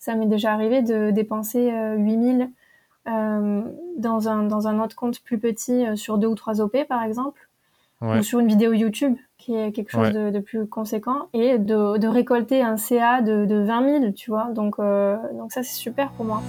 Ça m'est déjà arrivé de dépenser 8000 dans un dans un autre compte plus petit sur deux ou trois OP par exemple, ou sur une vidéo YouTube qui est quelque chose de, plus conséquent et de, de récolter un CA de, de 20 000, tu vois. Donc donc ça c'est super pour moi.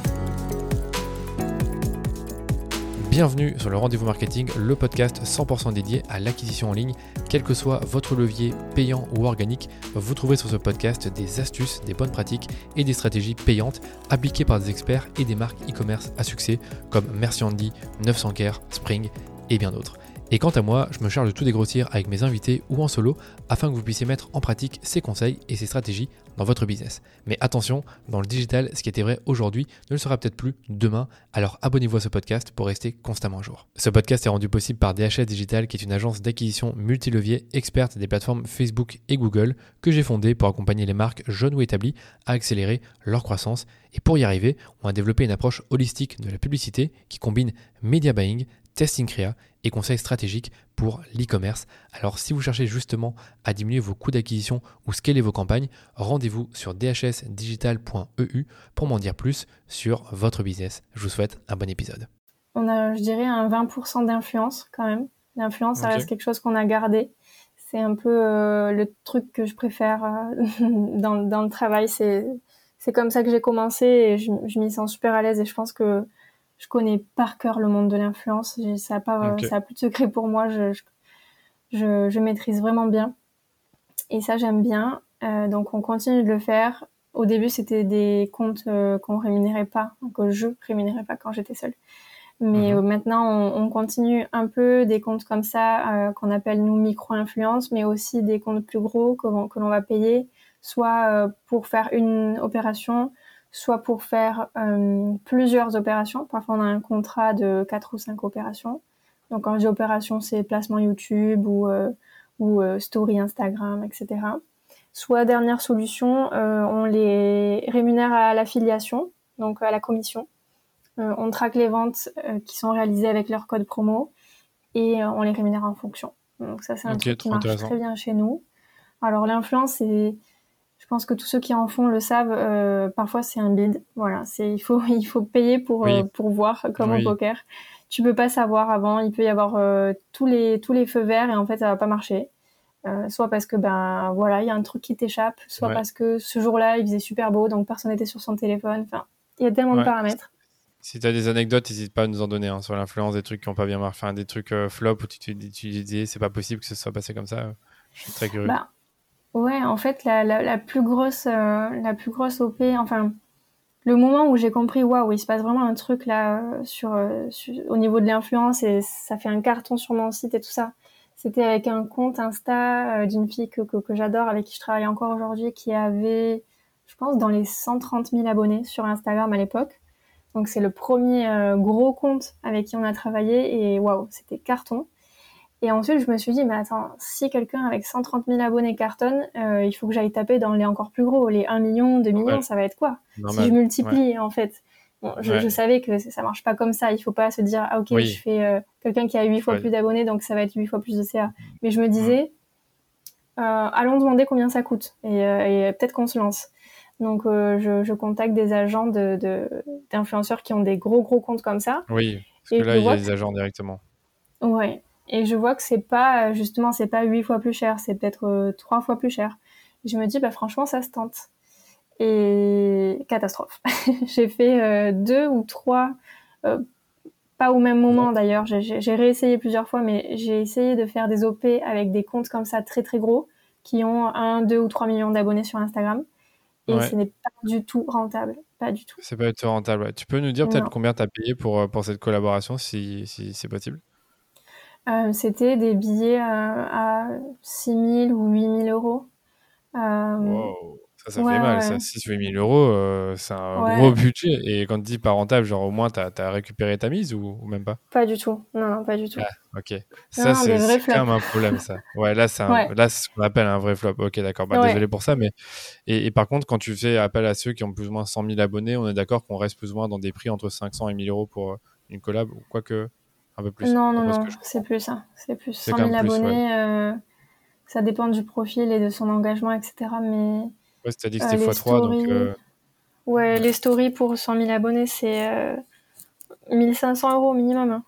Bienvenue sur le Rendez-vous Marketing, le podcast 100% dédié à l'acquisition en ligne. Quel que soit votre levier payant ou organique, vous trouverez sur ce podcast des astuces, des bonnes pratiques et des stratégies payantes appliquées par des experts et des marques e-commerce à succès comme Merci Andy, 900care, Spring et bien d'autres. Et quant à moi, je me charge de tout dégrossir avec mes invités ou en solo afin que vous puissiez mettre en pratique ces conseils et ces stratégies dans votre business. Mais attention, dans le digital, ce qui était vrai aujourd'hui ne le sera peut-être plus demain, alors abonnez-vous à ce podcast pour rester constamment à jour. Ce podcast est rendu possible par DHS Digital qui est une agence d'acquisition multilevier experte des plateformes Facebook et Google que j'ai fondée pour accompagner les marques jeunes ou établies à accélérer leur croissance. Et pour y arriver, on a développé une approche holistique de la publicité qui combine media buying, testing créa et conseils stratégiques pour l'e-commerce. Alors si vous cherchez justement à diminuer vos coûts d'acquisition ou scaler vos campagnes, rendez-vous sur dhsdigital.eu pour m'en dire plus sur votre business. Je vous souhaite un bon épisode. On a, je dirais, un 20% d'influence quand même. L'influence, ça reste quelque chose qu'on a gardé. C'est un peu euh, le truc que je préfère euh, dans, dans, le travail. C'est, c'est comme ça que j'ai commencé et je, je m'y sens super à l'aise et je pense que je connais par cœur le monde de l'influence. Ça n'a pas, ça a plus de secret pour moi. Je, je, je, maîtrise vraiment bien. Et ça, j'aime bien. Euh, donc, on continue de le faire. Au début, c'était des comptes euh, qu'on rémunérait pas, que je rémunérais pas quand j'étais seule. Mais mhm. euh, maintenant, on, on, continue un peu des comptes comme ça euh, qu'on appelle nous micro-influence, mais aussi des comptes plus gros que, que l'on va payer, soit euh, pour faire une opération, soit pour faire euh, plusieurs opérations. Parfois, on a un contrat de quatre ou cinq opérations. Donc, quand je dis opération, c'est placement YouTube ou, euh, ou euh, story Instagram, etc. Soit dernière solution, on les rémunère à l'affiliation, donc à la commission. on traque les ventes qui sont réalisées avec leur code promo et on les rémunère en fonction. Donc ça, c'est un truc qui marche très bien chez nous. Alors l'influence, c'est pense que tous ceux qui en font le savent. Euh, parfois, c'est un bid. Voilà, c'est il faut il faut payer pour euh, pour voir comme au poker. Tu peux pas savoir avant. Il peut y avoir euh, tous les tous les feux verts et en fait ça va pas marcher. soit parce que ben voilà il y a un truc qui t'échappe, soit parce que ce jour-là il faisait super beau donc personne n'était sur son téléphone. Enfin, il y a tellement de paramètres. Si tu as des anecdotes, n'hésite pas à nous en donner hein, sur l'influence des trucs qui ont pas bien marché, enfin, des trucs flop où tu te disais c'est pas possible que ce soit passé comme ça. Je suis très curieux. Bah, Ouais, en fait, la, la, plus grosse, euh, la plus grosse OP, enfin, le moment où j'ai compris, waouh, il se passe vraiment un truc là euh, sur, euh, au niveau de l'influence et ça fait un carton sur mon site et tout ça. C'était avec un compte Insta d'une fille que, que, que j'adore, avec qui je travaille encore aujourd'hui, qui avait, je pense, dans les 130 000 abonnés sur Instagram à l'époque. Donc c'est le premier gros compte avec qui on a travaillé et waouh, c'était carton. Et ensuite, je me suis dit, mais attends, si quelqu'un avec 130 000 abonnés cartonne, euh, il faut que j'aille taper dans les encore plus gros, les 1 million, 2 millions, ça va être quoi Si je multiplie, en fait. Bon, je, je, savais que ça marche pas comme ça. Il faut pas se dire, ah ok, je fais euh, quelqu'un qui a 8 fois plus d'abonnés, donc ça va être 8 fois plus de CA. Mais je me disais, euh, allons demander combien ça coûte et, et peut-être qu'on se lance. Donc je, je, contacte des agents d'influenceurs de, qui ont des gros gros comptes comme ça. Oui, parce que là, il y a des agents directement. Ouais et je vois que c'est pas euh, justement c'est pas huit fois plus cher, c'est peut-être euh, trois fois plus cher. je me dis bah franchement ça se tente. Et catastrophe. j'ai fait euh, deux ou trois, pas au même moment d'ailleurs. J'ai réessayé plusieurs fois, mais j'ai essayé de faire des OP avec des comptes comme ça très très gros qui ont un, deux ou trois millions d'abonnés sur Instagram. Et ce n'est pas du tout rentable. Pas du tout. C'est pas du tout rentable. Tu peux nous dire peut-être combien tu as payé pour, pour cette collaboration si, si c'est possible? Euh, c'était des billets euh, à 6 000 ou 8 000 euros. Euh, ça, ça fait mal, ça. 6 ou 8 000 euros, c'est un gros budget. Et quand tu dis pas rentable, genre au moins tu as, récupéré ta mise ou, même pas? Pas du tout. Non, non, pas du tout. Ah, ok. Ça, c'est quand même un problème, ça. Ouais, là, c'est ce qu'on appelle un vrai flop. Ok, d'accord. Bah, Désolé pour ça. mais et, et, par contre, quand tu fais appel à ceux qui ont plus ou moins 100 000 abonnés, on est d'accord qu'on reste plus ou moins dans des prix entre 500 et 1000 euros pour une collab ou quoi que plus Non, non, non, c'est plus ça. C'est plus 100 000 abonnés. Euh, ça dépend du profil et de son engagement, etc. Mais. Ouais, c'est-à-dire que c'était x3, donc. Euh, Ouais, les stories pour 100 000 abonnés, c'est 1500 euros minimum. Hein.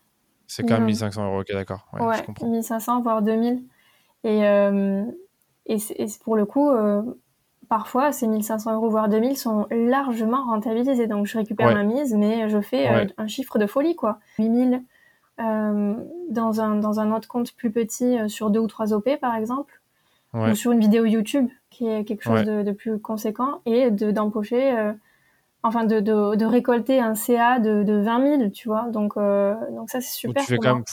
C'est quand même 1500 euros, ok, d'accord. Ouais, 1500 voire 2000. Et, euh, et, pour le coup, euh, parfois, ces 1500 euros voire 2000 sont largement rentabilisés. Donc, je récupère ma mise, mais je fais euh, un chiffre de folie, quoi. 8000 euh, dans, un, dans un autre compte plus petit sur deux ou trois OP, par exemple. Ou sur une vidéo YouTube, qui est quelque chose de, de, plus conséquent. Et d'empocher enfin de, de, de, récolter un CA de, de 20 000, tu vois. Donc, euh, donc ça, c'est super. tu fais quand même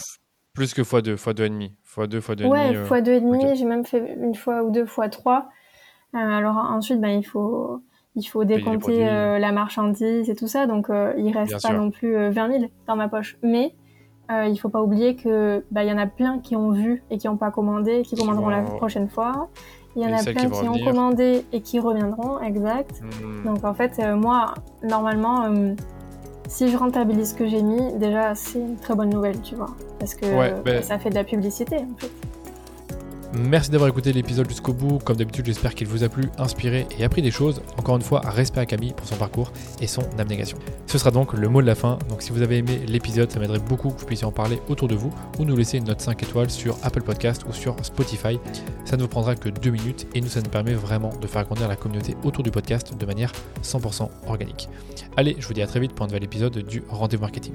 plus que x2, x2,5. x2, x2,5. Ouais, x2,5, euh, j'ai même fait une fois ou deux fois 3. Euh, alors ensuite, ben, il faut, il faut décompter euh, la marchandise et tout ça. Donc, euh, il reste pas non plus 20 000 dans ma poche. Mais il faut pas oublier que bah, il y en a plein qui ont vu et qui n'ont pas commandé, qui commanderont la prochaine fois. Il y en a plein qui, ont commandé et qui reviendront, exact. Hmm. Donc en fait, euh, moi, normalement, euh, si je rentabilise ce que j'ai mis, déjà, c'est une très bonne nouvelle, tu vois. Parce que ben ça fait de la publicité, en fait. Merci d'avoir écouté l'épisode jusqu'au bout. Comme d'habitude, j'espère qu'il vous a plu, inspiré et appris des choses. Encore une fois, respect à Camille pour son parcours et son abnégation. Ce sera donc le mot de la fin. Donc si vous avez aimé l'épisode, ça m'aiderait beaucoup que vous puissiez en parler autour de vous ou nous laisser une note 5 étoiles sur Apple Podcast ou sur Spotify. Ça ne vous prendra que 2 minutes et nous, ça nous permet vraiment de faire grandir la communauté autour du podcast de manière 100% organique. Allez, je vous dis à très vite pour un nouvel épisode du Rendez-vous Marketing.